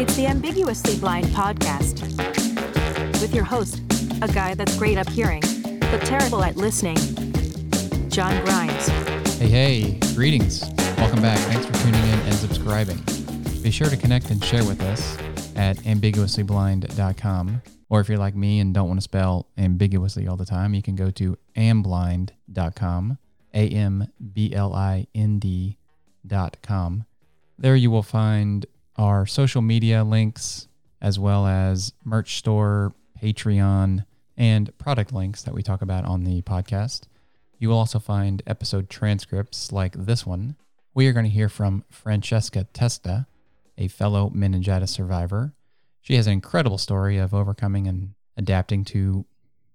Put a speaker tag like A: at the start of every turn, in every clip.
A: It's the Ambiguously Blind podcast with your host, a guy that's great up hearing, but terrible at listening, John Grimes.
B: Hey, hey, greetings. Welcome back. Thanks for tuning in and subscribing. Be sure to connect and share with us at ambiguouslyblind.com. Or if you're like me and don't want to spell ambiguously all the time, you can go to amblind.com, A M B L I N D.com. There you will find our social media links as well as merch store, Patreon, and product links that we talk about on the podcast. You will also find episode transcripts like this one. We are going to hear from Francesca Testa, a fellow meningitis survivor. She has an incredible story of overcoming and adapting to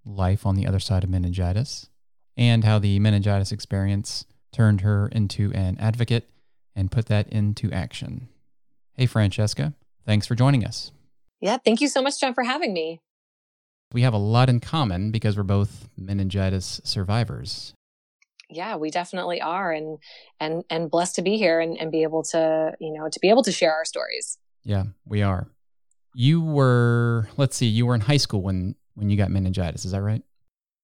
B: life on the other side of meningitis, and how the meningitis experience turned her into an advocate and put that into action. Hey, Francesca, thanks for joining us.
C: Yeah, thank you so much, John, for having me.
B: We have a lot in common because we're both meningitis survivors.
C: Yeah, we definitely are, and and and blessed to be here and, and be able to, you know, to be able to share our stories.
B: Yeah, we are. You were, let's see, you were in high school when when you got meningitis. Is that right?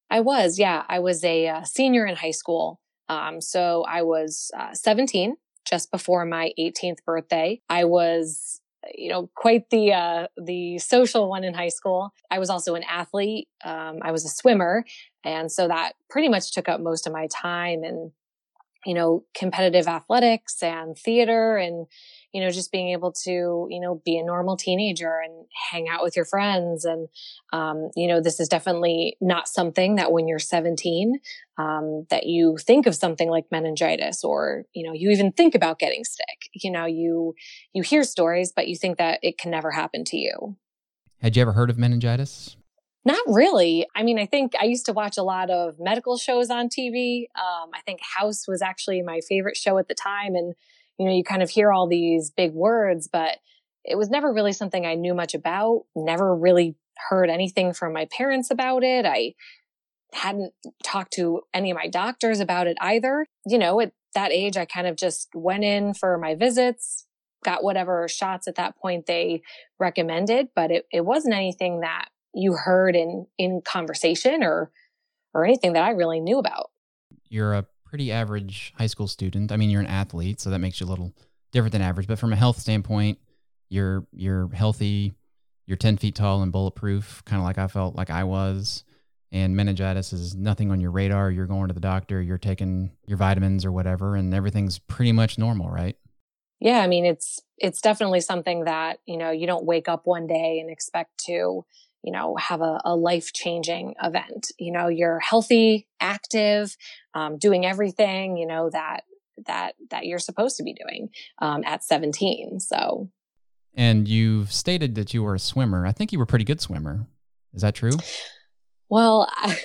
C: I was. Yeah, I was a uh, senior in high school. Um, so I was uh, 17 just before my 18th birthday. I was you know quite the uh the social one in high school. I was also an athlete. Um i was a swimmer. And so that pretty much took up most of my time and you know competitive athletics and theater and you know just being able to you know be a normal teenager and hang out with your friends and um, you know this is definitely not something that when you're 17 um, that you think of something like meningitis or you know you even think about getting sick you know you you hear stories but you think that it can never happen to you
B: had you ever heard of meningitis
C: not really. I mean, I think I used to watch a lot of medical shows on TV. Um, I think House was actually my favorite show at the time. And you know, you kind of hear all these big words, but it was never really something I knew much about, never really heard anything from my parents about it. I hadn't talked to any of my doctors about it either. You know, at that age, I kind of just went in for my visits, got whatever shots at that point they recommended, but it, it wasn't anything that you heard in, in conversation or, or anything that I really knew about.
B: You're a pretty average high school student. I mean, you're an athlete, so that makes you a little different than average. But from a health standpoint, you're you're healthy. You're 10 feet tall and bulletproof, kind of like I felt like I was. And meningitis is nothing on your radar. You're going to the doctor. You're taking your vitamins or whatever, and everything's pretty much normal, right?
C: Yeah, I mean, it's it's definitely something that you know you don't wake up one day and expect to you know, have a, a life changing event. You know, you're healthy, active, um, doing everything, you know, that, that, that you're supposed to be doing, um, at 17. So.
B: And you've stated that you were a swimmer. I think you were a pretty good swimmer. Is that true?
C: Well, I,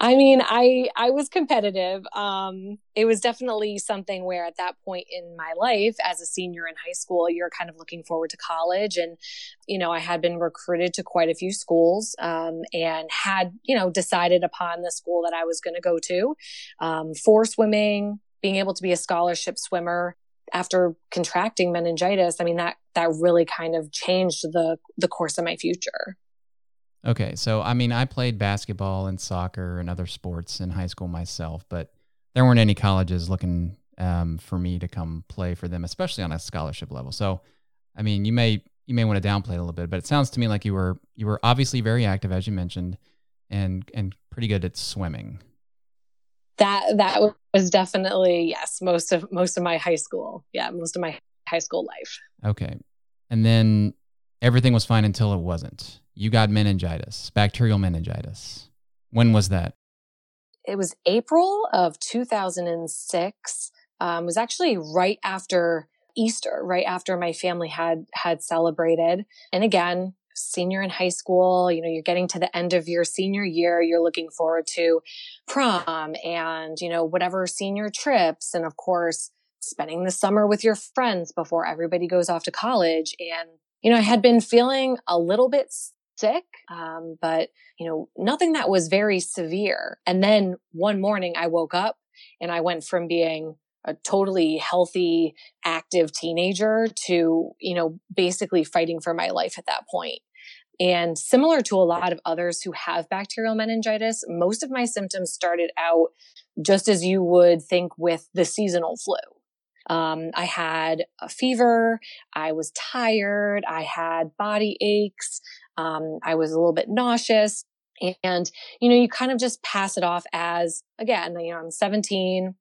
C: I mean, I I was competitive. Um, it was definitely something where at that point in my life, as a senior in high school, you're kind of looking forward to college, and you know, I had been recruited to quite a few schools, um, and had you know decided upon the school that I was going to go to um, for swimming, being able to be a scholarship swimmer after contracting meningitis. I mean, that that really kind of changed the the course of my future.
B: Okay, so I mean, I played basketball and soccer and other sports in high school myself, but there weren't any colleges looking um, for me to come play for them, especially on a scholarship level. So, I mean, you may you may want to downplay it a little bit, but it sounds to me like you were you were obviously very active, as you mentioned, and and pretty good at swimming.
C: That that was definitely yes, most of most of my high school, yeah, most of my high school life.
B: Okay, and then everything was fine until it wasn't you got meningitis, bacterial meningitis. When was that?
C: It was April of 2006. Um, it was actually right after Easter, right after my family had had celebrated. And again, senior in high school, you know, you're getting to the end of your senior year, you're looking forward to prom and, you know, whatever senior trips and of course, spending the summer with your friends before everybody goes off to college and you know, I had been feeling a little bit sick, um, but you know, nothing that was very severe. And then one morning I woke up and I went from being a totally healthy, active teenager to, you know, basically fighting for my life at that point. And similar to a lot of others who have bacterial meningitis, most of my symptoms started out just as you would think with the seasonal flu. Um, I had a fever. I was tired. I had body aches. Um, I was a little bit nauseous. And, you know, you kind of just pass it off as, again, you know, I'm 17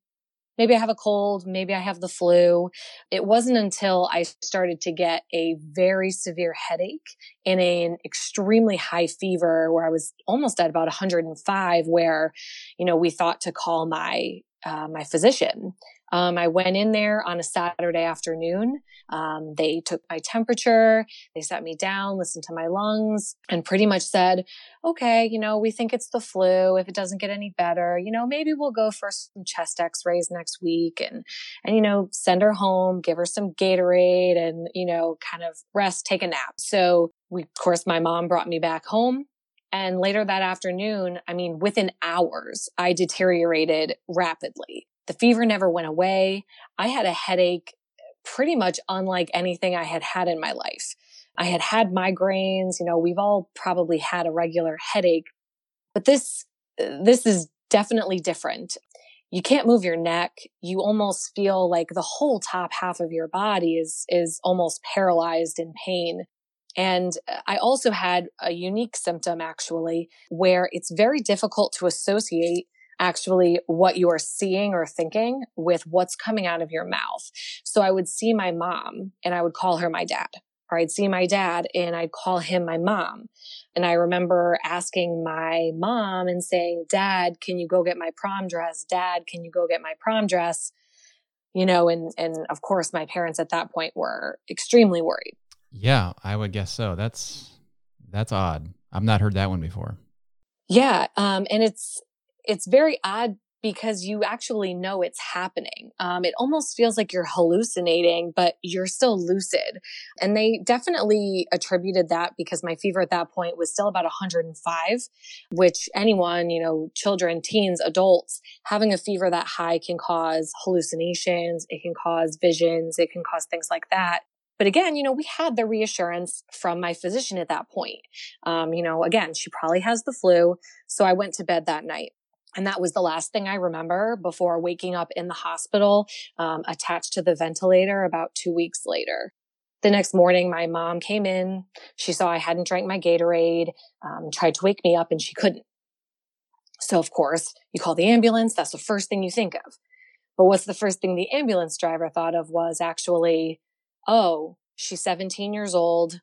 C: maybe I have a cold, maybe I have the flu. It wasn't until I started to get a very severe headache and an extremely high fever where I was almost at about 105 where, you know, we thought to call my uh, my physician. Um, I went in there on a Saturday afternoon. Um, they took my temperature, they sat me down, listened to my lungs, and pretty much said, okay, you know, we think it's the flu. If it doesn't get any better, you know, maybe we'll go for some chest x-rays next week and, and, you know, send her home, give her some Gatorade and, you know, kind of rest, take a nap. So we, of course, my mom brought me back home. And later that afternoon, I mean, within hours, I deteriorated rapidly. The fever never went away. I had a headache pretty much unlike anything I had had in my life. I had had migraines, you know, we've all probably had a regular headache, but this, this is definitely different. You can't move your neck. You almost feel like the whole top half of your body is, is almost paralyzed in pain. And uh, I also had a unique symptom actually where it's very difficult to associate actually what you are seeing or thinking with what's coming out of your mouth. So I would see my mom and I would call her my dad. Or I'd see my dad and I'd call him my mom. And I remember asking my mom and saying, Dad, can you go get my prom dress? Dad, can you go get my prom dress? You know, and, and of course my parents at that point were extremely worried.
B: Yeah, I would guess so. That's that's odd. I've not heard that one before.
C: Yeah, um, and it's it's very odd because you actually know it's happening. Um, it almost feels like you're hallucinating, but you're still lucid. And they definitely attributed that because my fever at that point was still about 105, which anyone, you know, children, teens, adults, having a fever that high can cause hallucinations. It can cause visions. It can cause things like that. But again, you know, we had the reassurance from my physician at that point. Um, you know, again, she probably has the flu. So I went to bed that night. And that was the last thing I remember before waking up in the hospital, um, attached to the ventilator about two weeks later. The next morning, my mom came in. She saw I hadn't drank my Gatorade, um, tried to wake me up, and she couldn't. So, of course, you call the ambulance. That's the first thing you think of. But what's the first thing the ambulance driver thought of was actually, oh, she's 17 years old.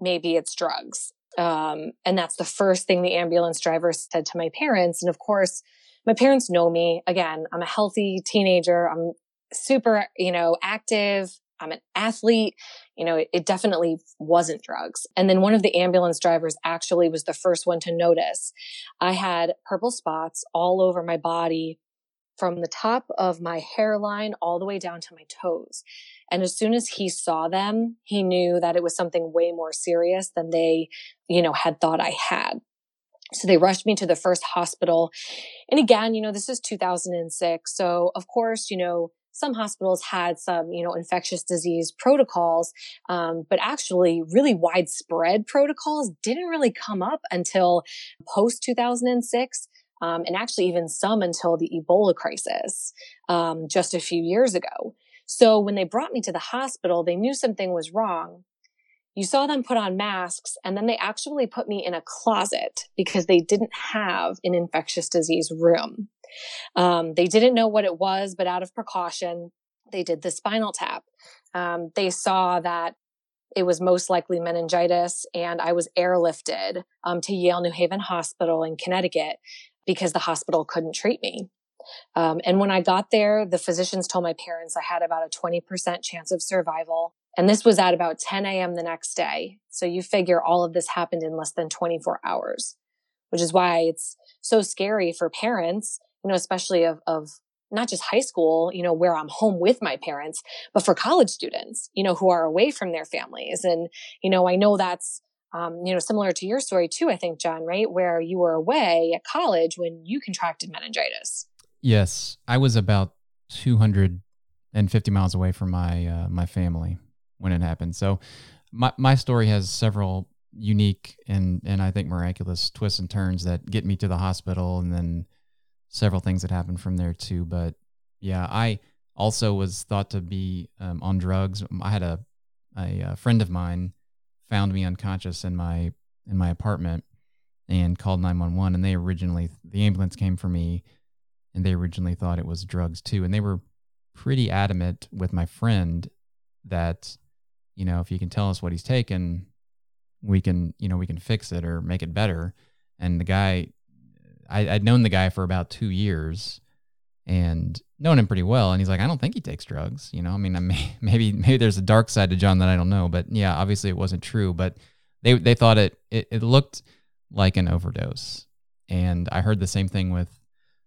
C: Maybe it's drugs. Um, and that's the first thing the ambulance driver said to my parents. And of course, my parents know me. Again, I'm a healthy teenager. I'm super, you know, active. I'm an athlete. You know, it, it, definitely wasn't drugs. And then one of the ambulance drivers actually was the first one to notice. I had purple spots all over my body from the top of my hairline all the way down to my toes. And as soon as he saw them, he knew that it was something way more serious than they, you know, had thought I had. So they rushed me to the first hospital. And again, you know, this is 2006. So of course, you know, some hospitals had some, you know, infectious disease protocols, um, but actually really widespread protocols didn't really come up until post 2006. Um, and actually even some until the Ebola crisis, um, just a few years ago. So when they brought me to the hospital, they knew something was wrong. You saw them put on masks and then they actually put me in a closet because they didn't have an infectious disease room. Um, they didn't know what it was, but out of precaution, they did the spinal tap. Um, they saw that it was most likely meningitis and I was airlifted um, to Yale New Haven Hospital in Connecticut because the hospital couldn't treat me. Um, and when I got there, the physicians told my parents I had about a 20% chance of survival. And this was at about 10 a.m. the next day. So you figure all of this happened in less than 24 hours, which is why it's so scary for parents, you know, especially of, of not just high school, you know, where I'm home with my parents, but for college students, you know, who are away from their families. And, you know, I know that's, um, you know, similar to your story too, I think, John, right? Where you were away at college when you contracted meningitis.
B: Yes, I was about 250 miles away from my uh, my family when it happened. So my my story has several unique and and I think miraculous twists and turns that get me to the hospital, and then several things that happened from there too. But yeah, I also was thought to be um, on drugs. I had a, a, a friend of mine found me unconscious in my in my apartment and called 911 and they originally the ambulance came for me and they originally thought it was drugs too. And they were pretty adamant with my friend that you know if you can tell us what he's taken we can you know we can fix it or make it better. And the guy I, i'd known the guy for about two years and known him pretty well. And he's like, I don't think he takes drugs. You know, I mean, I may, maybe maybe there's a dark side to John that I don't know. But yeah, obviously it wasn't true. But they they thought it it, it looked like an overdose. And I heard the same thing with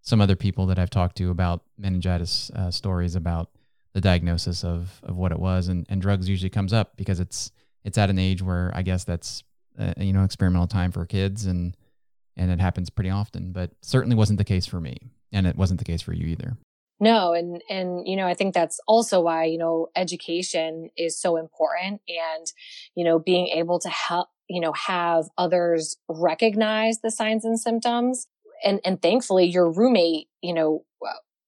B: some other people that I've talked to about meningitis uh, stories about the diagnosis of of what it was. And and drugs usually comes up because it's it's at an age where I guess that's uh, you know experimental time for kids and and it happens pretty often. But certainly wasn't the case for me and it wasn't the case for you either.
C: No and and you know i think that's also why you know education is so important and you know being able to help you know have others recognize the signs and symptoms. And and thankfully your roommate you know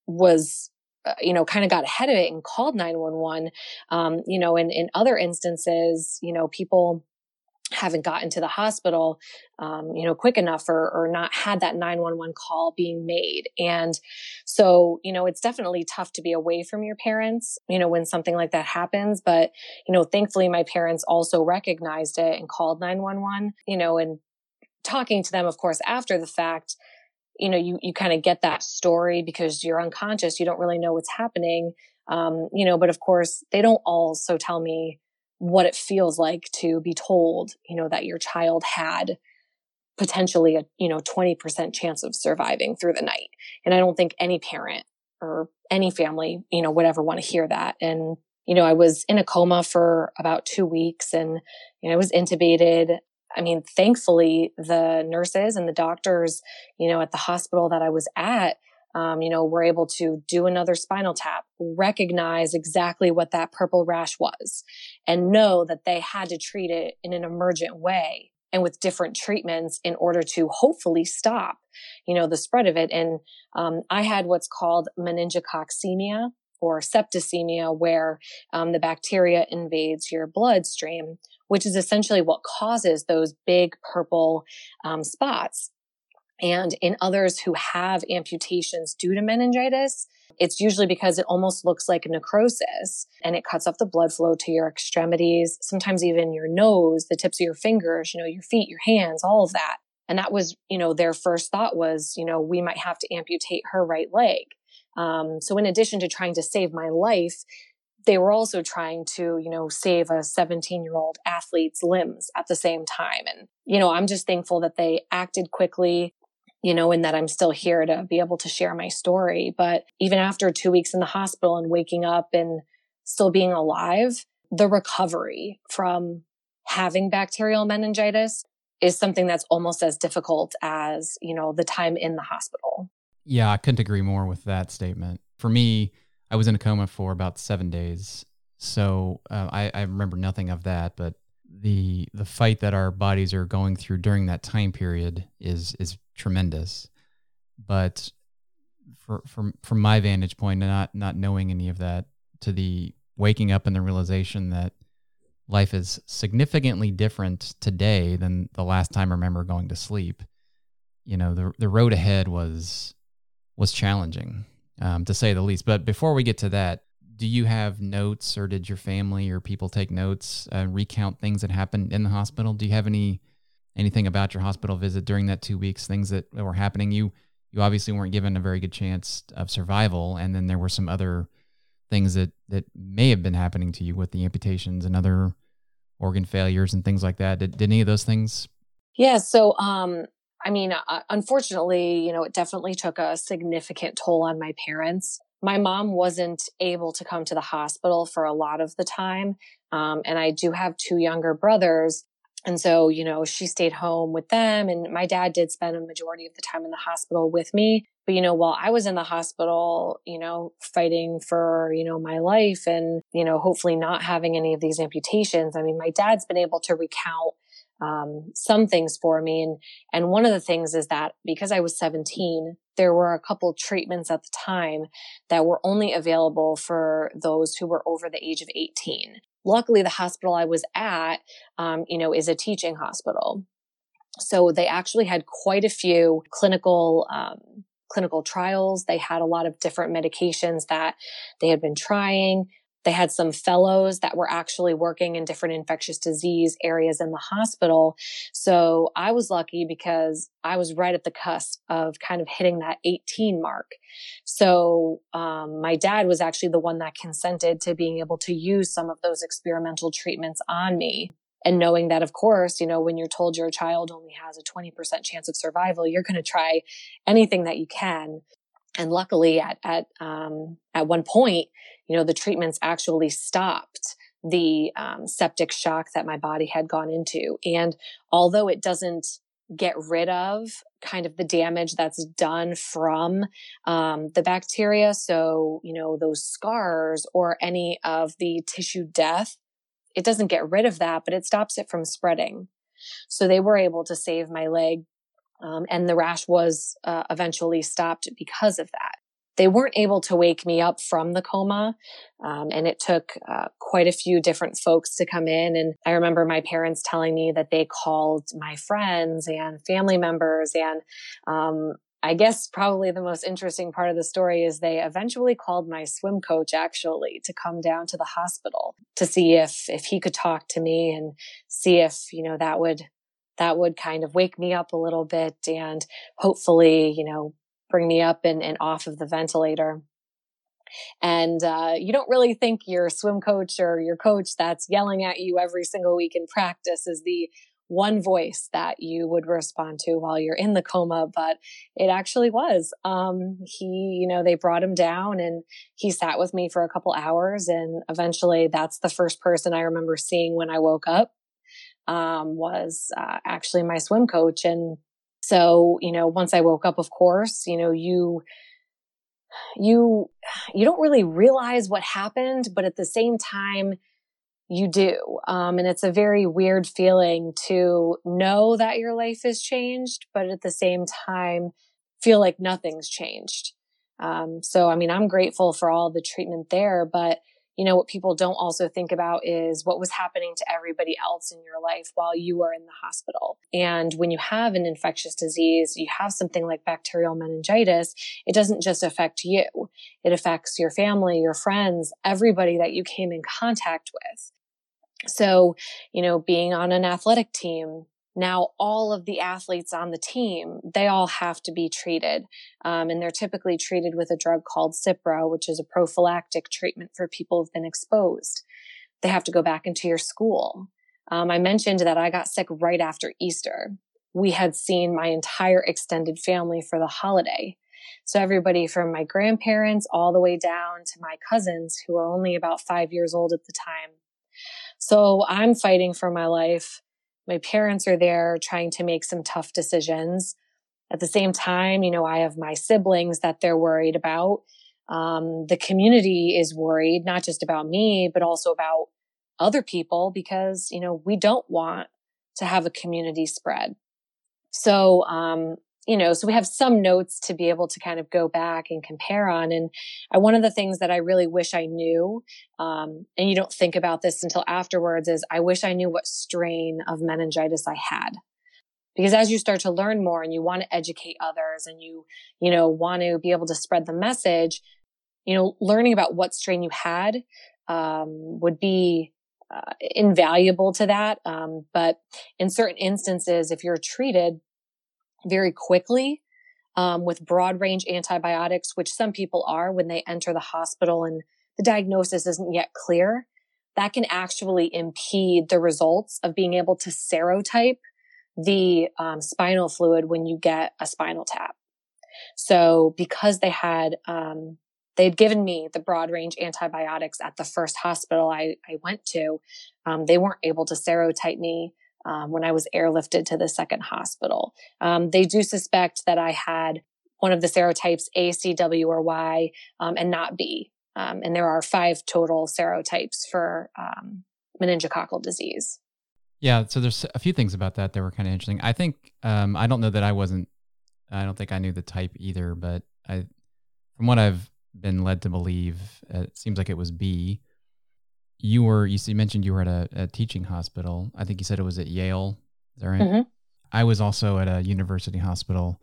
C: was uh, you know kind of got ahead of it and called 911 um you know in in other instances you know people haven't gotten to the hospital, um, you know, quick enough or, or not had that 911 call being made. And so, you know, it's definitely tough to be away from your parents, you know, when something like that happens. But, you know, thankfully my parents also recognized it and called 911, you know, and talking to them, of course, after the fact, you know, you, you kind of get that story because you're unconscious. You don't really know what's happening. Um, you know, but of course they don't also tell me, what it feels like to be told, you know, that your child had potentially a, you know, 20% chance of surviving through the night. And I don't think any parent or any family, you know, would ever want to hear that. And, you know, I was in a coma for about two weeks and, you know, I was intubated. I mean, thankfully the nurses and the doctors, you know, at the hospital that I was at, um, you know, we're able to do another spinal tap, recognize exactly what that purple rash was, and know that they had to treat it in an emergent way and with different treatments in order to hopefully stop, you know, the spread of it. And um, I had what's called meningococcemia or septicemia, where um, the bacteria invades your bloodstream, which is essentially what causes those big purple um, spots. And in others who have amputations due to meningitis, it's usually because it almost looks like necrosis and it cuts off the blood flow to your extremities, sometimes even your nose, the tips of your fingers, you know, your feet, your hands, all of that. And that was, you know, their first thought was, you know, we might have to amputate her right leg. Um, so in addition to trying to save my life, they were also trying to, you know, save a 17 year old athlete's limbs at the same time. And, you know, I'm just thankful that they acted quickly you know, and that I'm still here to be able to share my story. But even after two weeks in the hospital and waking up and still being alive, the recovery from having bacterial meningitis is something that's almost as difficult as, you know, the time in the hospital.
B: Yeah, I couldn't agree more with that statement. For me, I was in a coma for about seven days. So uh, I, I remember nothing of that, but the the fight that our bodies are going through during that time period is is tremendous. But for, from from my vantage point, not not knowing any of that, to the waking up and the realization that life is significantly different today than the last time I remember going to sleep. You know, the the road ahead was was challenging, um, to say the least. But before we get to that, do you have notes or did your family or people take notes uh, recount things that happened in the hospital do you have any anything about your hospital visit during that two weeks things that were happening you you obviously weren't given a very good chance of survival and then there were some other things that that may have been happening to you with the amputations and other organ failures and things like that did, did any of those things
C: yeah so um i mean uh, unfortunately you know it definitely took a significant toll on my parents my mom wasn't able to come to the hospital for a lot of the time. Um, and I do have two younger brothers. And so, you know, she stayed home with them and my dad did spend a majority of the time in the hospital with me. But, you know, while I was in the hospital, you know, fighting for, you know, my life and, you know, hopefully not having any of these amputations, I mean, my dad's been able to recount um, some things for me. And, and one of the things is that because I was 17, there were a couple treatments at the time that were only available for those who were over the age of 18 luckily the hospital I was at, um, you know, is a teaching hospital. So they actually had quite a few clinical, um, clinical trials. They had a lot of different medications that they had been trying. They had some fellows that were actually working in different infectious disease areas in the hospital. So I was lucky because I was right at the cusp of kind of hitting that 18 mark. So um, my dad was actually the one that consented to being able to use some of those experimental treatments on me. And knowing that, of course, you know, when you're told your child only has a 20% chance of survival, you're going to try anything that you can and luckily at at um, at one point you know the treatments actually stopped the um, septic shock that my body had gone into. And although it doesn't get rid of kind of the damage that's done from um, the bacteria so you know those scars or any of the tissue death it doesn't get rid of that but it stops it from spreading. So they were able to save my leg um, and the rash was uh, eventually stopped because of that. They weren't able to wake me up from the coma. Um, and it took uh, quite a few different folks to come in. And I remember my parents telling me that they called my friends and family members. And um, I guess probably the most interesting part of the story is they eventually called my swim coach actually to come down to the hospital to see if if he could talk to me and see if you know that would that would kind of wake me up a little bit and hopefully, you know, bring me up and, and off of the ventilator. And uh, you don't really think your swim coach or your coach that's yelling at you every single week in practice is the one voice that you would respond to while you're in the coma, but it actually was. Um, he, you know, they brought him down and he sat with me for a couple hours. And eventually that's the first person I remember seeing when I woke up um, was uh, actually my swim coach. And so, you know, once I woke up, of course, you know, you, you, you don't really realize what happened, but at the same time, you do. Um, and it's a very weird feeling to know that your life has changed, but at the same time, feel like nothing's changed. Um, so, I mean, I'm grateful for all the treatment there, but you know, what people don't also think about is what was happening to everybody else in your life while you were in the hospital. And when you have an infectious disease, you have something like bacterial meningitis, it doesn't just affect you. It affects your family, your friends, everybody that you came in contact with. So, you know, being on an athletic team, now all of the athletes on the team they all have to be treated um, and they're typically treated with a drug called cipro which is a prophylactic treatment for people who've been exposed. They have to go back into your school. Um, i mentioned that i got sick right after easter. We had seen my entire extended family for the holiday. So everybody from my grandparents all the way down to my cousins who are only about five years old at the time. So i'm fighting for my life my parents are there trying to make some tough decisions. At the same time, you know, I have my siblings that they're worried about. Um, the community is worried, not just about me, but also about other people because, you know, we don't want to have a community spread. So, um, you know, so we have some notes to be able to kind of go back and compare on. And I, one of the things that I really wish I knew, um, and you don't think about this until afterwards, is I wish I knew what strain of meningitis I had. Because as you start to learn more and you want to educate others and you, you know, want to be able to spread the message, you know, learning about what strain you had um, would be uh, invaluable to that. Um, but in certain instances, if you're treated very quickly um, with broad range antibiotics, which some people are when they enter the hospital and the diagnosis isn't yet clear, that can actually impede the results of being able to serotype the um, spinal fluid when you get a spinal tap. So because they had, um, they'd given me the broad range antibiotics at the first hospital I, I went to, um, they weren't able to serotype me um, when I was airlifted to the second hospital. Um, they do suspect that I had one of the serotypes A, C, W, or Y, um, and not B. Um, and there are five total serotypes for um, meningococcal disease.
B: Yeah, so there's a few things about that that were kind of interesting. I think um, I don't know that I wasn't. I don't think I knew the type either, but I, from what I've been led to believe, it seems like it was B. You were you mentioned you were at a, a teaching hospital. I think you said it was at Yale. Is that right? Mm-hmm. I was also at a university hospital.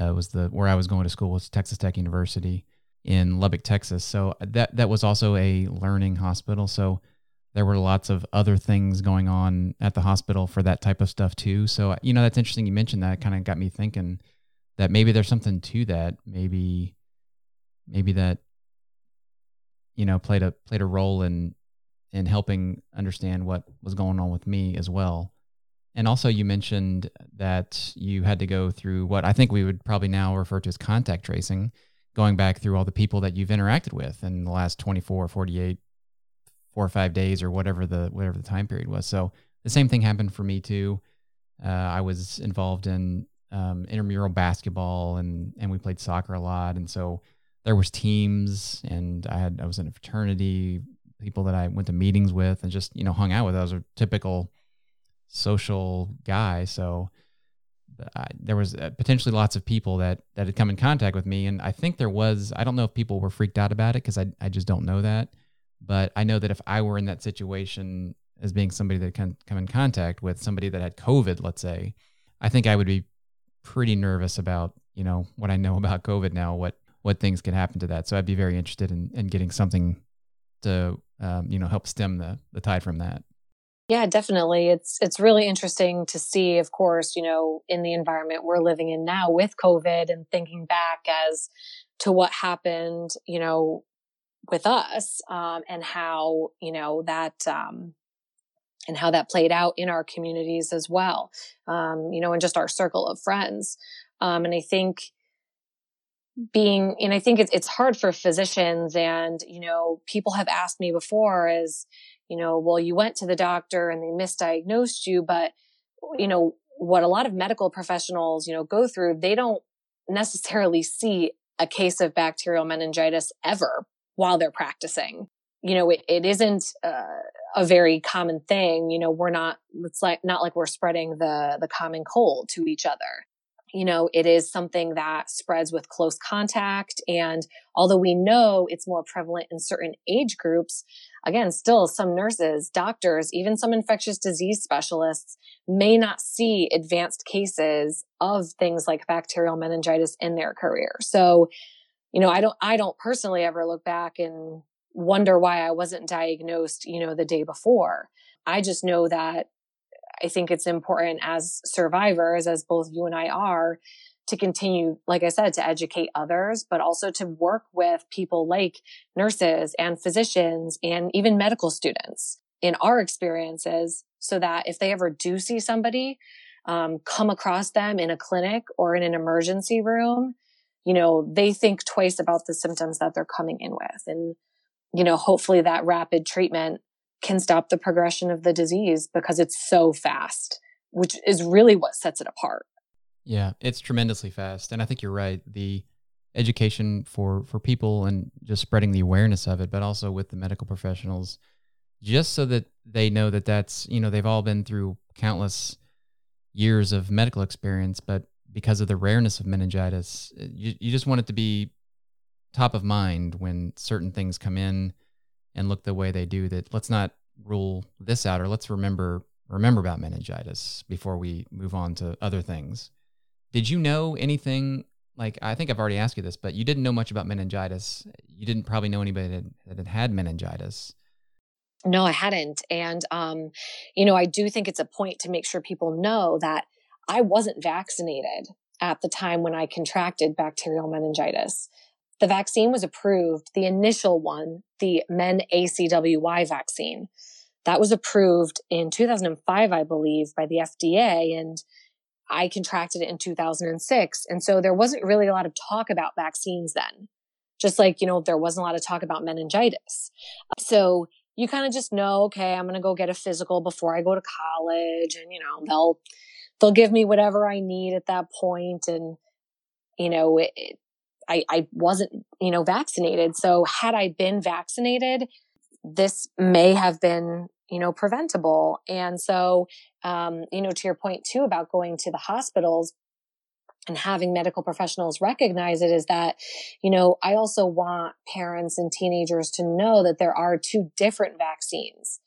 B: Uh, was the where I was going to school was Texas Tech University in Lubbock, Texas. So that that was also a learning hospital. So there were lots of other things going on at the hospital for that type of stuff too. So, you know, that's interesting you mentioned that. It kind of got me thinking that maybe there's something to that. Maybe, maybe that, you know, played a played a role in in helping understand what was going on with me as well. And also, you mentioned that you had to go through what I think we would probably now refer to as contact tracing, going back through all the people that you've interacted with in the last 24, 48, four or five days or whatever the whatever the time period was. So the same thing happened for me too. Uh, I was involved in um, intramural basketball and and we played soccer a lot, and so there was teams, and I had I was in a fraternity, people that I went to meetings with, and just you know hung out with. I was a typical social guy, so. I, there was uh, potentially lots of people that that had come in contact with me, and I think there was. I don't know if people were freaked out about it because I I just don't know that. But I know that if I were in that situation as being somebody that can come in contact with somebody that had COVID, let's say, I think I would be pretty nervous about, you know, what I know about COVID now, what what things could happen to that. So I'd be very interested in, in getting something to, um, you know, help stem the, the tide from that.
C: Yeah, definitely. It's it's really interesting to see, of course, you know, in the environment we're living in now with COVID and thinking back as to what happened, you know, with us um, and how you know that um, and how that played out in our communities as well um, you know in just our circle of friends um, and i think being and i think it's, it's hard for physicians and you know people have asked me before is you know well you went to the doctor and they misdiagnosed you but you know what a lot of medical professionals you know go through they don't necessarily see a case of bacterial meningitis ever while they're practicing. You know, it, it isn't uh, a very common thing. You know, we're not, it's like, not like we're spreading the, the common cold to each other. You know, it is something that spreads with close contact. And although we know it's more prevalent in certain age groups, again, still some nurses, doctors, even some infectious disease specialists may not see advanced cases of things like bacterial meningitis in their career. So you know, I don't, I don't personally ever look back and wonder why I wasn't diagnosed, you know, the day before. I just know that I think it's important as survivors, as both you and I are, to continue, like I said, to educate others, but also to work with people like nurses and physicians and even medical students in our experiences so that if they ever do see somebody um, come across them in a clinic or in an emergency room, you know, they think twice about the symptoms that they're coming in with. And, you know, hopefully that rapid treatment can stop the progression of the disease because it's so fast, which is really what sets it apart.
B: Yeah, it's tremendously fast. And I think you're right. The education for for people and just spreading the awareness of it, but also with the medical professionals just so that they know that that's, you know, they've all been through countless years of medical experience, but because of the rareness of meningitis, uh, you, you just want it to be top of mind when certain things come in and look the way they do that let's not rule this out or let's remember remember about meningitis before we move on to other things. Did you know anything like i think i've already asked you this but you didn't know much about meningitis. You didn't probably know anybody that, had had meningitis.
C: No i hadn't. And um you know i do think it's a point to make sure people know that I wasn't vaccinated at the time when I contracted bacterial meningitis. The vaccine was approved, the initial one, the Men ACWY vaccine. That was approved in 2005, I believe, by the FDA. And I contracted it in 2006. And so there wasn't really a lot of talk about vaccines then. Just like, you know, there wasn't a lot of talk about meningitis. So you kind of just know, okay, I'm going to go get a physical before I go to college and, you know, they'll, they'll give me whatever I need at that point. And, you know, it, I, I wasn't, you know, vaccinated. So had I been vaccinated, this may have been, you know, preventable. And so, um, you know, to your point too about going to the hospitals, and having medical professionals recognize it is that, you know, I also want parents and teenagers to know that there are two different vaccines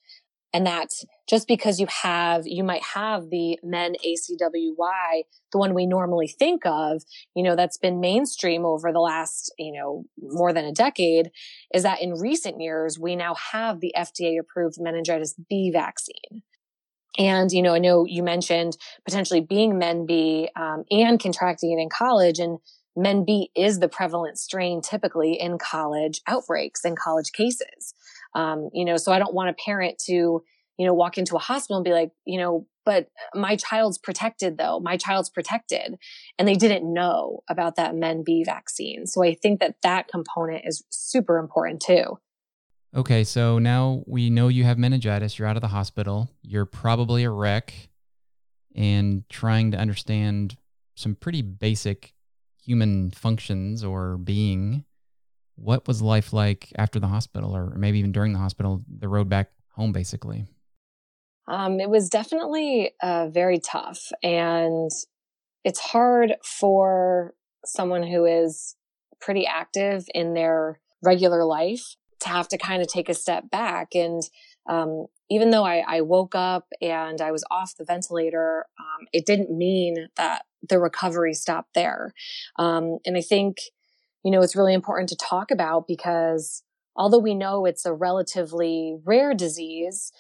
C: and that just because you have, you might have the men ACWY, the one we normally think of, you know, that's been mainstream over the last, you know, more than a decade, is that in recent years, we now have the FDA approved meningitis B vaccine. And, you know, I know you mentioned potentially being Men B um, and contracting it in college. And Men B is the prevalent strain typically in college outbreaks and college cases. Um, you know, so I don't want a parent to, you know, walk into a hospital and be like, you know, but my child's protected though. My child's protected. And they didn't know about that Men B vaccine. So I think that that component is super important too.
B: Okay, so now we know you have meningitis. You're out of the hospital. You're probably a wreck and trying to understand some pretty basic human functions or being. What was life like after the hospital, or maybe even during the hospital, the road back home, basically?
C: Um, it was definitely uh, very tough. And it's hard for someone who is pretty active in their regular life to have to kind of take a step back. And um, even though I, I, woke up and I was off the ventilator, um, it didn't mean that the recovery stopped there. Um, and I think, you know, it's really important to talk about because although we know it's a relatively rare disease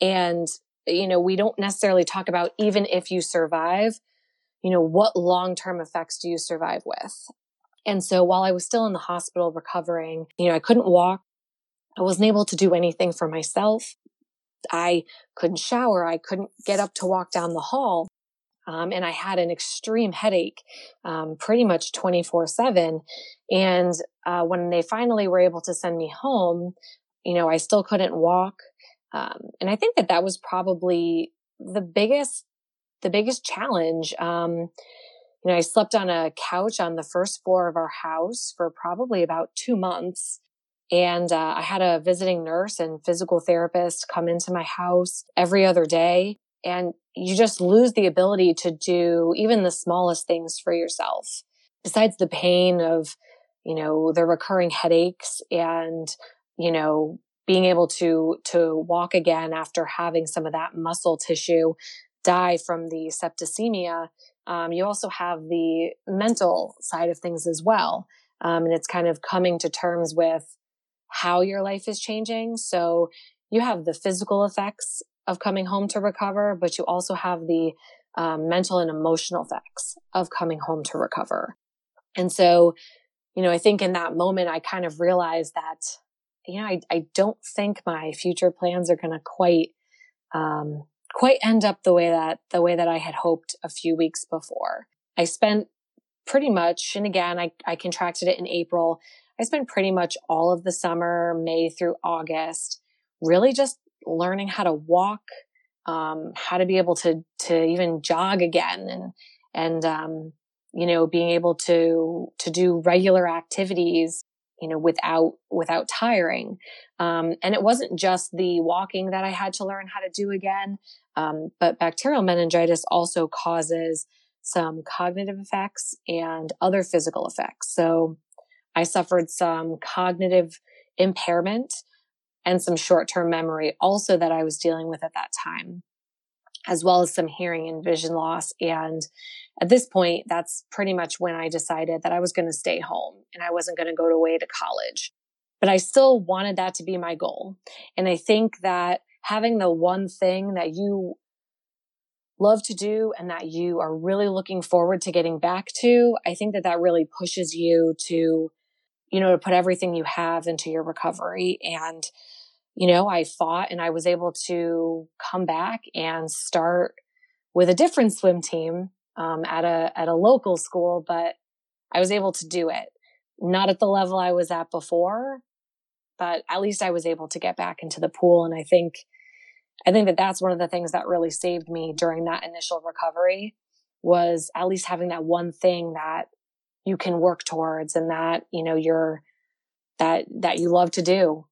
C: and, you know, we don't necessarily talk about even if you survive, you know, what long term effects do you survive with? And so while I was still in the hospital recovering, you know, I couldn't walk. I wasn't able to do anything for myself. I couldn't shower. I couldn't get up to walk down the hall. Um, and I had an extreme headache, um, pretty much 24 seven. And, uh, when they finally were able to send me home, you know, I still couldn't walk. Um, and I think that that was probably the biggest, the biggest challenge. Um, you know, I slept on a couch on the first floor of our house for probably about two months. And uh, I had a visiting nurse and physical therapist come into my house every other day. And you just lose the ability to do even the smallest things for yourself. Besides the pain of, you know, the recurring headaches and, you know, being able to, to walk again after having some of that muscle tissue die from the septicemia. Um, you also have the mental side of things as well. Um, and it's kind of coming to terms with how your life is changing. So you have the physical effects of coming home to recover, but you also have the um, mental and emotional effects of coming home to recover. And so, you know, I think in that moment, I kind of realized that, you know, I, I don't think my future plans are going to quite, um, quite end up the way that, the way that I had hoped a few weeks before. I spent pretty much, and again, I, I contracted it in April. I spent pretty much all of the summer, May through August, really just learning how to walk, um, how to be able to, to even jog again and, and, um, you know, being able to, to do regular activities, you know, without, without tiring. Um, and it wasn't just the walking that I had to learn how to do again. Um, but bacterial meningitis also causes some cognitive effects and other physical effects. So, I suffered some cognitive impairment and some short term memory also that I was dealing with at that time, as well as some hearing and vision loss. And at this point, that's pretty much when I decided that I was going to stay home and I wasn't going to go away to college. But I still wanted that to be my goal. And I think that having the one thing that you love to do and that you are really looking forward to getting back to, I think that that really pushes you to you know, to put everything you have into your recovery. And, you know, I fought and I was able to come back and start with a different swim team um, at a at a local school, but I was able to do it. Not at the level I was at before, but at least I was able to get back into the pool. And I think, I think that that's one of the things that really saved me during that initial recovery was at least having that one thing that you can work towards and that, you know, you're, that, that you love to do.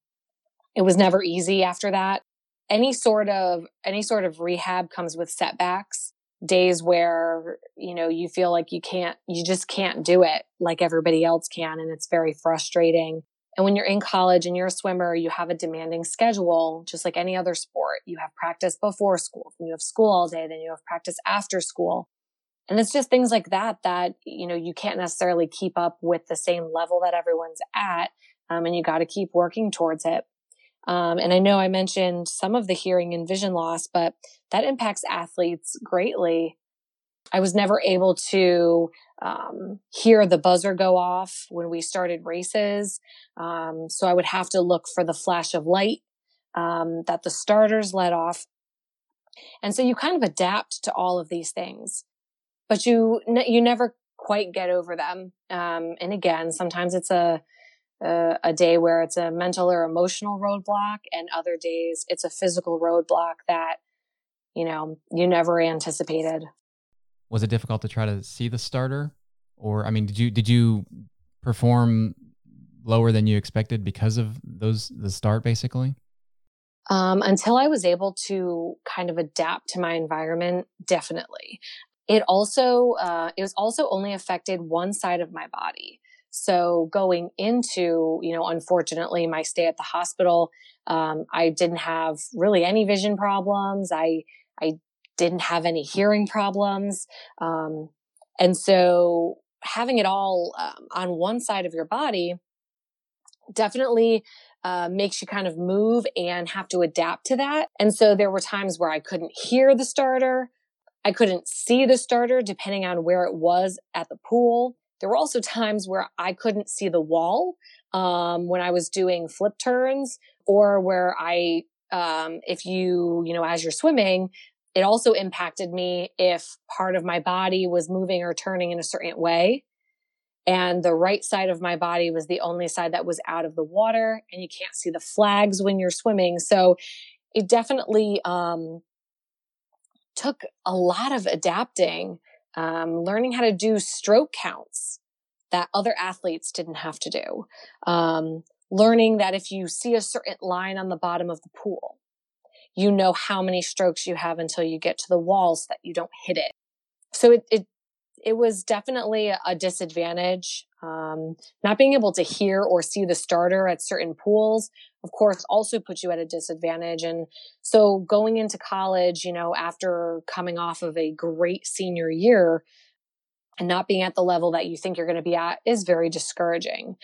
C: It was never easy after that. Any sort of, any sort of rehab comes with setbacks, days where, you know, you feel like you can't, you just can't do it like everybody else can. And it's very frustrating. And when you're in college and you're a swimmer, you have a demanding schedule, just like any other sport. You have practice before school, then you have school all day, then you have practice after school. And it's just things like that that, you know, you can't necessarily keep up with the same level that everyone's at. Um, and you got to keep working towards it. Um, and I know I mentioned some of the hearing and vision loss, but that impacts athletes greatly. I was never able to um, hear the buzzer go off when we started races. Um, so I would have to look for the flash of light um, that the starters let off. And so you kind of adapt to all of these things, but you, you never quite get over them. Um, and again, sometimes it's a, a, a day where it's a mental or emotional roadblock and other days it's a physical roadblock that, you know, you never anticipated.
B: Was it difficult to try to see the starter? Or i mean did you did you perform lower than you expected because of those the start basically?
C: Um, until i was able to kind of adapt to my environment definitely. It also uh, it was also only affected one side of my body so going into you know unfortunately my stay at the hospital um, i didn't have really any vision problems i i didn't have any hearing problems. Um, and so having it all um, on one side of your body definitely uh, makes you kind of move and have to adapt to that. And so there were times where I couldn't hear the starter. I couldn't see the starter depending on where it was at the pool. There were also times where I couldn't see the wall um, when I was doing flip turns or where I, um, if you, you know, as you're swimming, it also impacted me if part of my body was moving or turning in a certain way. And the right side of my body was the only side that was out of the water and you can't see the flags when you're swimming. So it definitely, um, took a lot of adapting, um, learning how to do stroke counts that other athletes didn't have to do. Um, learning that if you see a certain line on the bottom of the pool, you know how many strokes you have until you get to the walls that you don't hit it. So it, it, it was definitely a disadvantage. Um, not being able to hear or see the starter at certain pools, of course, also puts you at a disadvantage. And so going into college, you know, after coming off of a great senior year and not being at the level that you think you're going to be at is very discouraging.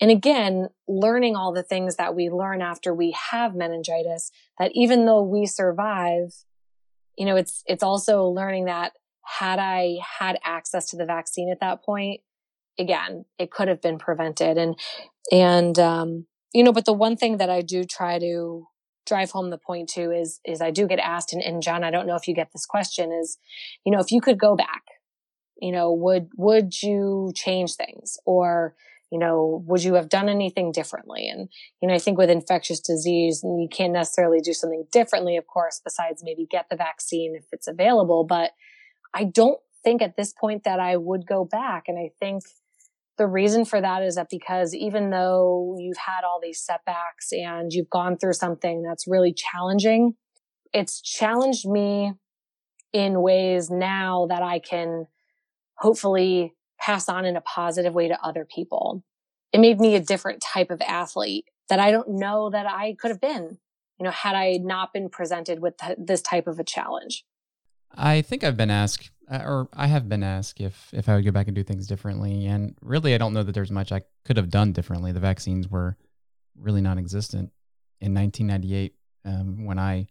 C: And again, learning all the things that we learn after we have meningitis, that even though we survive, you know, it's, it's also learning that had I had access to the vaccine at that point, again, it could have been prevented. And, and, um, you know, but the one thing that I do try to drive home the point to is, is I do get asked, and, and John, I don't know if you get this question is, you know, if you could go back, you know, would, would you change things or, you know, would you have done anything differently? And, you know, I think with infectious disease, you can't necessarily do something differently, of course, besides maybe get the vaccine if it's available. But I don't think at this point that I would go back. And I think the reason for that is that because even though you've had all these setbacks and you've gone through something that's really challenging, it's challenged me in ways now that I can hopefully pass on in a positive way to other people. It made me a different type of athlete that I don't know that I could have been, you know, had I not been presented with th- this type of a challenge.
B: I think I've been asked, uh, or I have been asked if if I would go back and do things differently, and really, I don't know that there's much I could have done differently. The vaccines were really non-existent in 1998 um, when I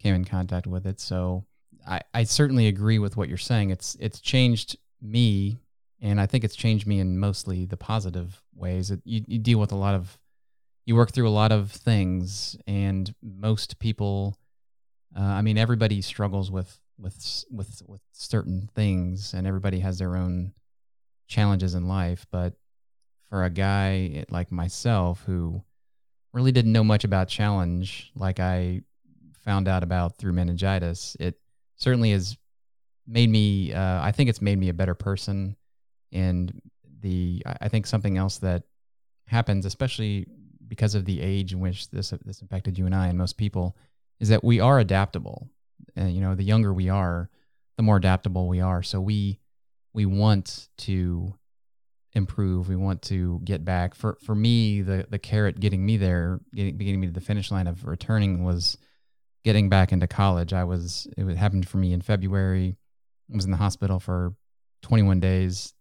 B: came in contact with it. So I, I certainly agree with what you're saying. It's it's changed me and I think it's changed me in mostly the positive ways. It, you, you deal with a lot of, you work through a lot of things, and most people, uh, I mean, everybody struggles with with with with certain things, and everybody has their own challenges in life. But for a guy like myself who really didn't know much about challenge like I found out about through meningitis. It certainly has made me, uh, I think it's made me a better person. And the, I think something else that happens, especially because of the age in which this, this affected you and I and most people, is that we are adaptable. And, you know, the younger we are, the more adaptable we are. So we, we want to improve. We want to get back. For for me, the the carrot getting me there, getting getting me to the finish line of returning was getting back into college. I was it happened for me in February. I was in the hospital for 21 days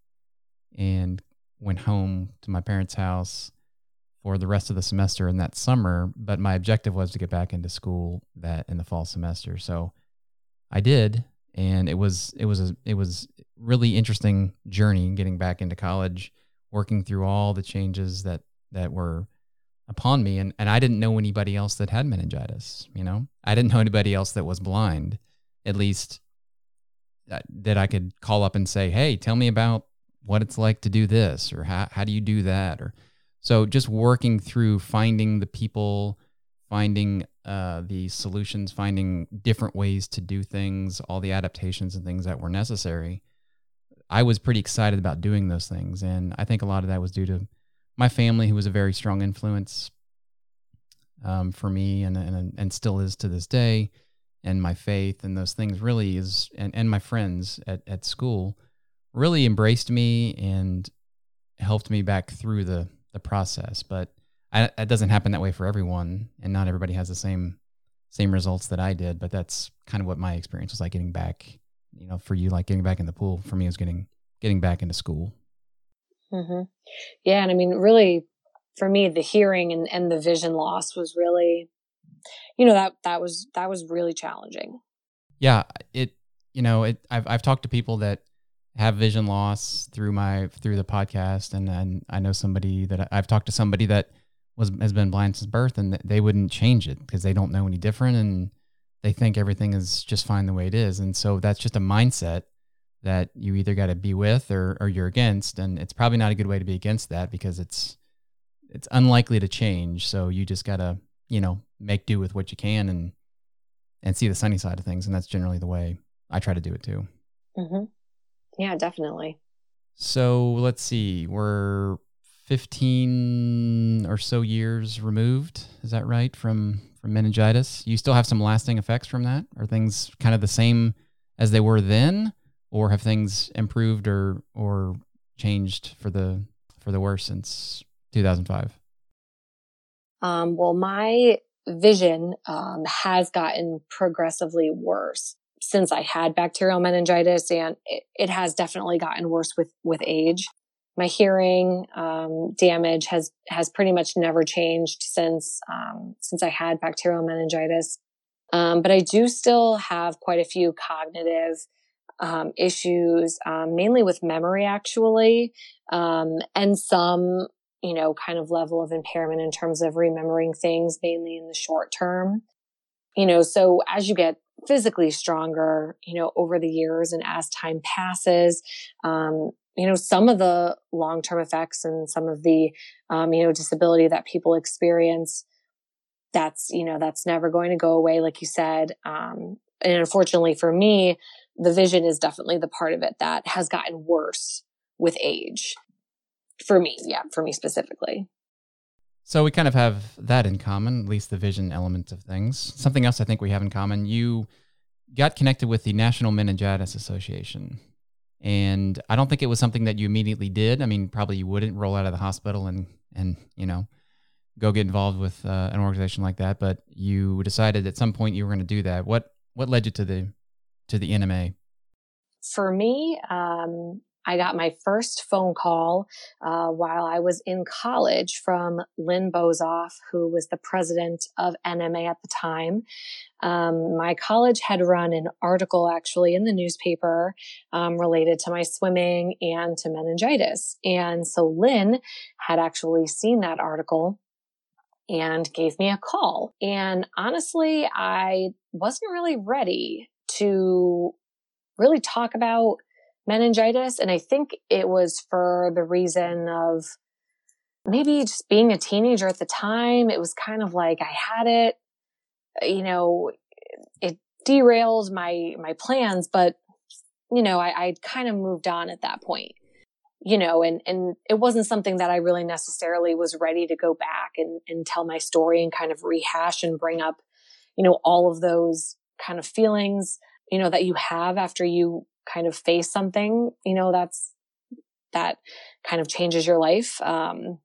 B: and went home to my parents' house for the rest of the semester in that summer, but my objective was to get back into school that in the fall semester. So I did and it was it was a, it was really interesting journey getting back into college, working through all the changes that that were upon me and, and I didn't know anybody else that had meningitis, you know. I didn't know anybody else that was blind, at least that, that I could call up and say, "Hey, tell me about what it's like to do this or how how do you do that?" or so just working through finding the people, finding uh, the solutions, finding different ways to do things, all the adaptations and things that were necessary I was pretty excited about doing those things. And I think a lot of that was due to my family, who was a very strong influence um, for me and, and, and still is to this day. And my faith and those things really is, and, and my friends at, at school really embraced me and helped me back through the, the process. But I, it doesn't happen that way for everyone. And not everybody has the same, same results that I did. But that's kind of what my experience was like getting back you know, for you, like getting back in the pool, for me, it was getting getting back into school.
C: Mm-hmm. Yeah, and I mean, really, for me, the hearing and, and the vision loss was really, you know, that that was that was really challenging.
B: Yeah, it. You know, it. I've I've talked to people that have vision loss through my through the podcast, and and I know somebody that I've talked to somebody that was has been blind since birth, and they wouldn't change it because they don't know any different, and they think everything is just fine the way it is. And so that's just a mindset that you either got to be with or, or you're against. And it's probably not a good way to be against that because it's, it's unlikely to change. So you just got to, you know, make do with what you can and, and see the sunny side of things. And that's generally the way I try to do it too.
C: Mm-hmm. Yeah, definitely.
B: So let's see. We're 15 or so years removed. Is that right? From from meningitis. You still have some lasting effects from that? Are things kind of the same as they were then, or have things improved or or changed for the for the worse since 2005?
C: Um, well, my vision um, has gotten progressively worse since I had bacterial meningitis, and it, it has definitely gotten worse with with age my hearing um, damage has has pretty much never changed since um, since I had bacterial meningitis. Um, but I do still have quite a few cognitive um, issues, um, mainly with memory, actually, um, and some you know kind of level of impairment in terms of remembering things, mainly in the short term. You know, so as you get physically stronger, you know, over the years and as time passes, um, you know, some of the long term effects and some of the, um, you know, disability that people experience, that's, you know, that's never going to go away, like you said. Um, and unfortunately for me, the vision is definitely the part of it that has gotten worse with age. For me, yeah, for me specifically.
B: So we kind of have that in common, at least the vision element of things. Something else I think we have in common. You got connected with the National Meningitis Association. And I don't think it was something that you immediately did. I mean, probably you wouldn't roll out of the hospital and and you know go get involved with uh, an organization like that. But you decided at some point you were going to do that. What what led you to the to the NMA?
C: For me, um, I got my first phone call uh, while I was in college from Lynn Bozof, who was the president of NMA at the time. Um, my college had run an article actually in the newspaper um, related to my swimming and to meningitis. And so Lynn had actually seen that article and gave me a call. And honestly, I wasn't really ready to really talk about meningitis. And I think it was for the reason of maybe just being a teenager at the time, it was kind of like I had it, uh, you know, it derailed my, my plans, but you know, I, I'd kind of moved on at that point, you know, and, and it wasn't something that I really necessarily was ready to go back and, and tell my story and kind of rehash and bring up, you know, all of those kind of feelings, you know, that you have after you kind of face something, you know, that's, that kind of changes your life. Um,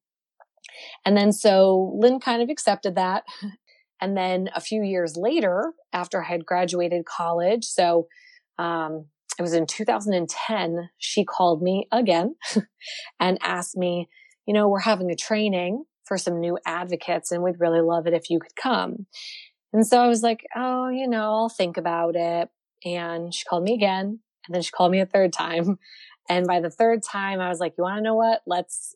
C: and then so Lynn kind of accepted that. And then a few years later, after I had graduated college, so um, it was in 2010, she called me again and asked me, you know, we're having a training for some new advocates and we'd really love it if you could come. And so I was like, oh, you know, I'll think about it. And she called me again and then she called me a third time. And by the third time, I was like, you want to know what? Let's,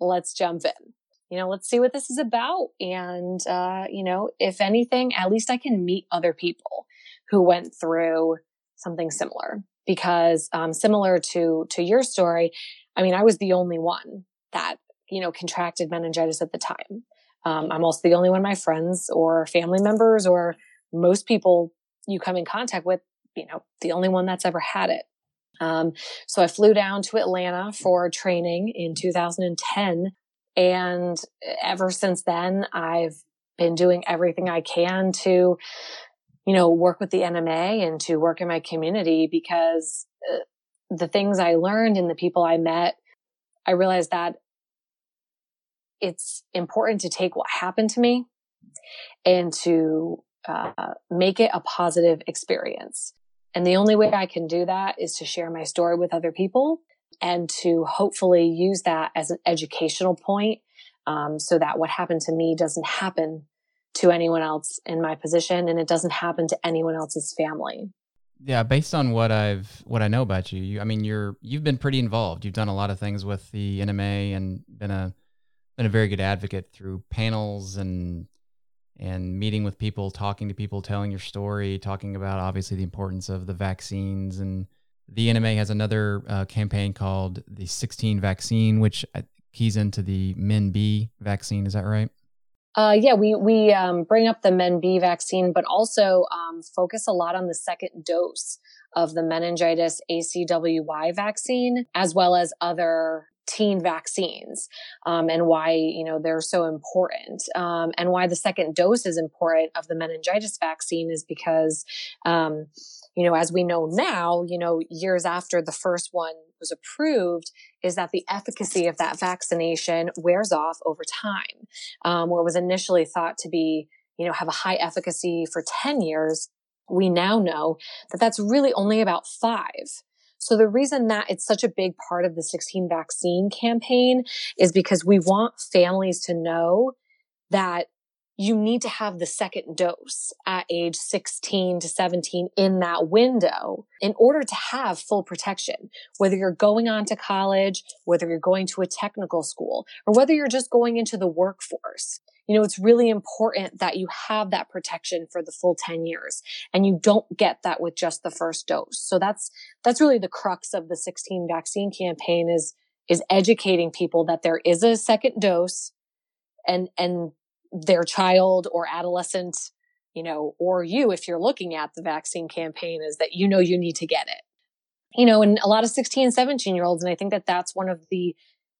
C: let's jump in. You know, let's see what this is about. And, uh, you know, if anything, at least I can meet other people who went through something similar because, um, similar to, to your story, I mean, I was the only one that, you know, contracted meningitis at the time. Um, I'm also the only one my friends or family members or most people you come in contact with, you know, the only one that's ever had it. Um, so I flew down to Atlanta for training in 2010. And ever since then, I've been doing everything I can to, you know, work with the NMA and to work in my community because uh, the things I learned and the people I met, I realized that it's important to take what happened to me and to uh, make it a positive experience. And the only way I can do that is to share my story with other people and to hopefully use that as an educational point um, so that what happened to me doesn't happen to anyone else in my position and it doesn't happen to anyone else's family.
B: Yeah, based on what I've what I know about you, you I mean you're you've been pretty involved. You've done a lot of things with the NMA and been a been a very good advocate through panels and and meeting with people, talking to people, telling your story, talking about obviously the importance of the vaccines. And the NMA has another uh, campaign called the 16 vaccine, which uh, keys into the MenB vaccine. Is that right?
C: Uh, yeah, we we um, bring up the MenB vaccine, but also um, focus a lot on the second dose of the meningitis ACWY vaccine, as well as other teen vaccines um, and why you know they're so important um, and why the second dose is important of the meningitis vaccine is because um, you know as we know now you know years after the first one was approved is that the efficacy of that vaccination wears off over time um, where was initially thought to be you know have a high efficacy for 10 years. We now know that that's really only about five so the reason that it's such a big part of the 16 vaccine campaign is because we want families to know that you need to have the second dose at age 16 to 17 in that window in order to have full protection. Whether you're going on to college, whether you're going to a technical school, or whether you're just going into the workforce you know, it's really important that you have that protection for the full 10 years and you don't get that with just the first dose. So that's, that's really the crux of the 16 vaccine campaign is, is educating people that there is a second dose and, and their child or adolescent, you know, or you, if you're looking at the vaccine campaign is that you know you need to get it you know, and a lot of 16 17 year olds. And I think that that's one of the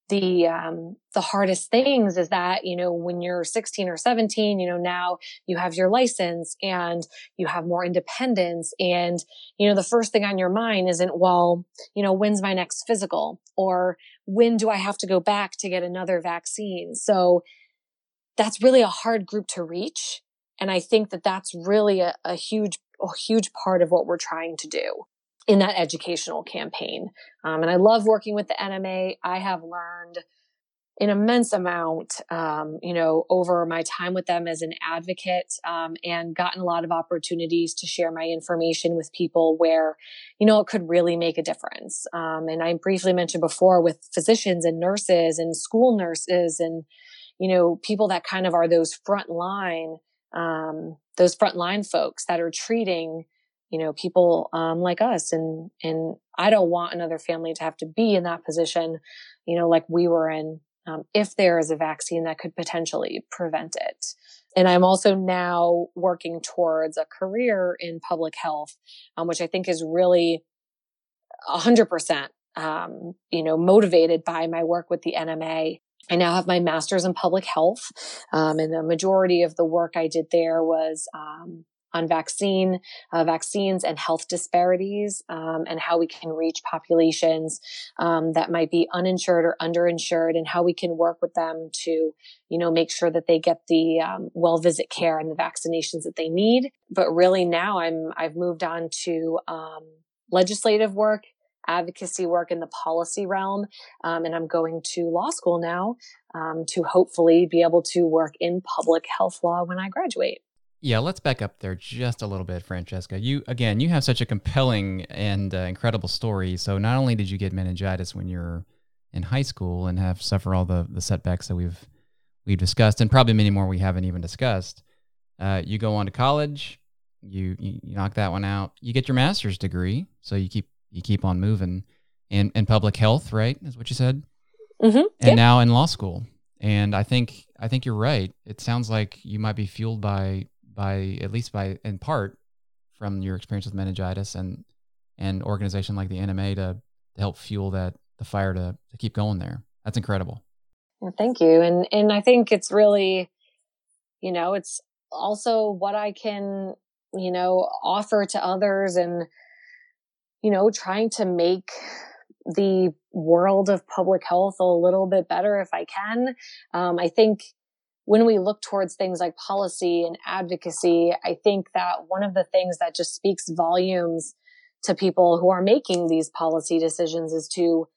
C: the um the hardest things is that you know when you're 16 or 17 you know now you have your license and you have more independence and you know the first thing on your mind isn't well you know when's my next physical? or when do i have to go back to get another vaccine? So that's really a hard group to reach and i think that that's really a, a huge a huge part of what we're trying to do in that educational campaign. Um, and I love working with the NMA. I have learned an immense amount, um, you know, over my time with them as an advocate, um, and gotten a lot of opportunities to share my information with people where, you know, it could really make a difference. Um, and I briefly mentioned before with physicians and nurses and school nurses and, you know, people that kind of are those front line, um, those front line folks that are treating, you know, people um, like us. And and I don't want another family to have to be in that position, you know, like we were in um, if there is a vaccine that could potentially prevent it. And I'm also now working towards a career in public health, um, which I think is really 100%, um, you know, motivated by my work with the NMA. I now have my master's in public health, um, and the majority of the work I did there was um, on vaccine, uh, vaccines and health disparities, um, and how we can reach populations um, that might be uninsured or underinsured, and how we can work with them to, you know, make sure that they get the um, well visit care and the vaccinations that they need. But really, now I'm I've moved on to um, legislative work advocacy work in the policy realm. Um, and I'm going to law school now um, to hopefully be able to work in public health law when I graduate.
B: Yeah, let's back up there just a little bit, Francesca. You again, you have such a compelling and uh, incredible story. So not only did you get meningitis when you're in high school and have suffer all the the setbacks that we've we've discussed, and probably many more we haven't even discussed. Uh, you go on to college, you, you you knock that one out. You get your master's degree, so you keep you keep on moving. In in public health, right? Is what you said.
C: Mm-hmm.
B: And
C: yep.
B: now in law school. And I think I think you're right. It sounds like you might be fueled by by at least by in part from your experience with meningitis and and organization like the NMA to, to help fuel that the fire to to keep going there. That's incredible.
C: Well, thank you. And and I think it's really, you know, it's also what I can, you know, offer to others and, you know, trying to make the world of public health a little bit better if I can. Um, I think when we look towards things like policy and advocacy, I think that one of the things that just speaks volumes to people who are making these policy decisions is to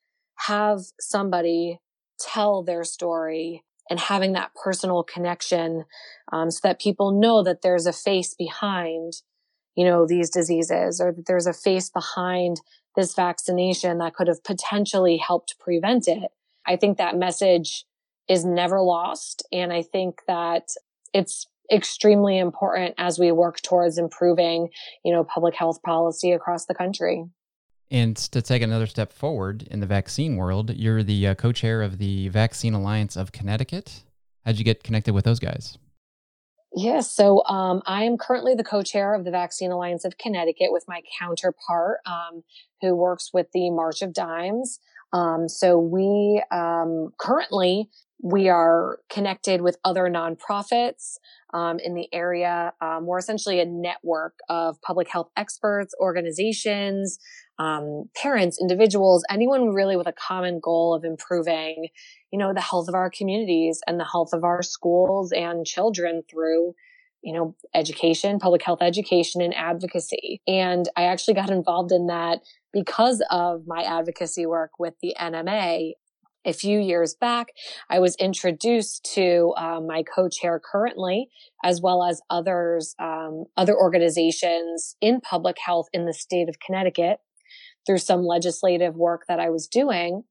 C: have somebody tell their story and having that personal connection um, so that people know that there's a face behind you know these diseases or that there's a face behind this vaccination that could have potentially helped prevent it. I think that message is never lost. And I think that it's extremely important as we work towards improving, you know, public health policy across the country.
B: And to take another step forward in the vaccine world, you're the uh, co-chair of the Vaccine Alliance of Connecticut. How'd you get connected with those guys?
C: Yes, so um, I am currently the co-chair of the Vaccine Alliance of Connecticut with my counterpart, um, who works with the March of Dimes. Um, so we um, currently we are connected with other nonprofits um, in the area. Um, we're essentially a network of public health experts, organizations, um, parents, individuals, anyone really with a common goal of improving, you know, the health of our communities and the health of our schools and children through you know, education, public health education and advocacy. And I actually got involved in that because of my advocacy work with the NMA a few years back, I was introduced to um, my co-chair currently, as well as others, um, other organizations in public health in the state of Connecticut through some legislative work that I was doing.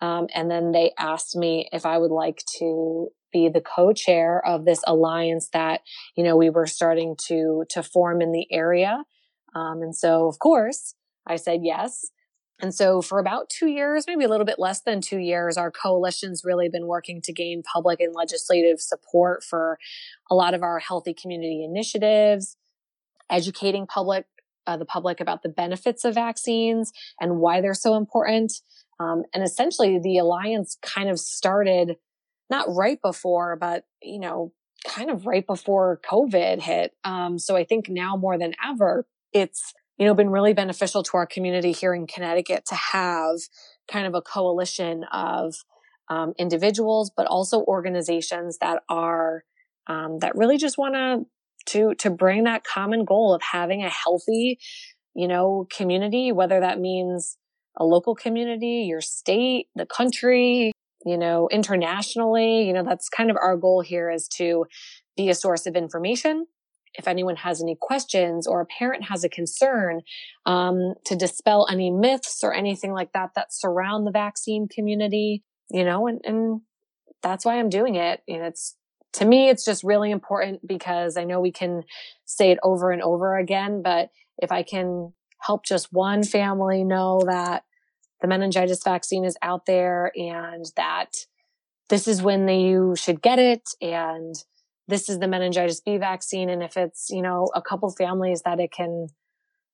C: Um, and then they asked me if I would like to be the co-chair of this alliance that, you know, we were starting to, to form in the area. Um, and so, of course, I said yes. And so for about two years, maybe a little bit less than two years, our coalition's really been working to gain public and legislative support for a lot of our healthy community initiatives, educating public, uh, the public about the benefits of vaccines and why they're so important. Um, and essentially the alliance kind of started not right before, but, you know, kind of right before COVID hit. Um, so I think now more than ever, it's you know, been really beneficial to our community here in Connecticut to have kind of a coalition of um, individuals, but also organizations that are um, that really just want to to to bring that common goal of having a healthy, you know, community. Whether that means a local community, your state, the country, you know, internationally. You know, that's kind of our goal here is to be a source of information if anyone has any questions or a parent has a concern, um, to dispel any myths or anything like that that surround the vaccine community, you know, and, and that's why I'm doing it. and it's, to me, it's just really important because I know we can say it over and over again, but if I can help just one family know that the meningitis vaccine is out there and that this is when they, you should get it. And this is the meningitis B vaccine. And if it's, you know, a couple families that it can,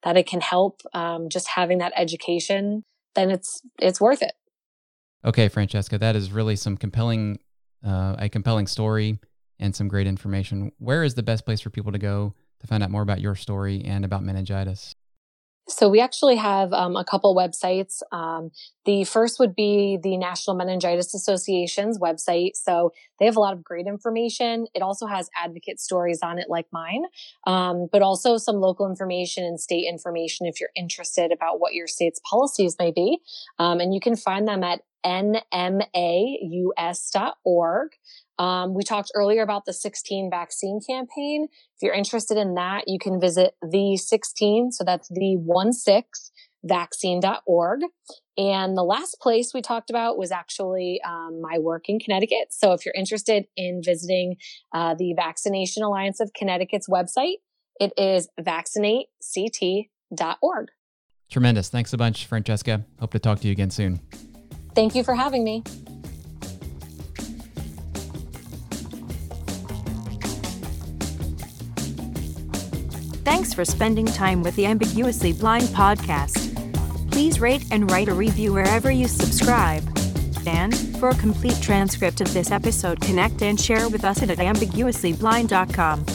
C: that it can help, um, just having that education, then it's, it's worth it.
B: Okay, Francesca, that is really some compelling, uh, a compelling story and some great information. Where is the best place for people to go to find out more about your story and about meningitis?
C: So we actually have um, a couple websites. Um, the first would be the National Meningitis Association's website. So they have a lot of great information. It also has advocate stories on it, like mine, um, but also some local information and state information if you're interested about what your state's policies may be. Um, and you can find them at nmaus.org. Um, we talked earlier about the 16 vaccine campaign. If you're interested in that, you can visit the 16. So that's the one six vaccine.org. And the last place we talked about was actually um, my work in Connecticut. So if you're interested in visiting uh, the Vaccination Alliance of Connecticut's website, it is vaccinatect.org.
B: Tremendous. Thanks a bunch, Francesca. Hope to talk to you again soon.
C: Thank you for having me.
A: Thanks for spending time with the Ambiguously Blind podcast. Please rate and write a review wherever you subscribe. And for a complete transcript of this episode, connect and share with us at ambiguouslyblind.com.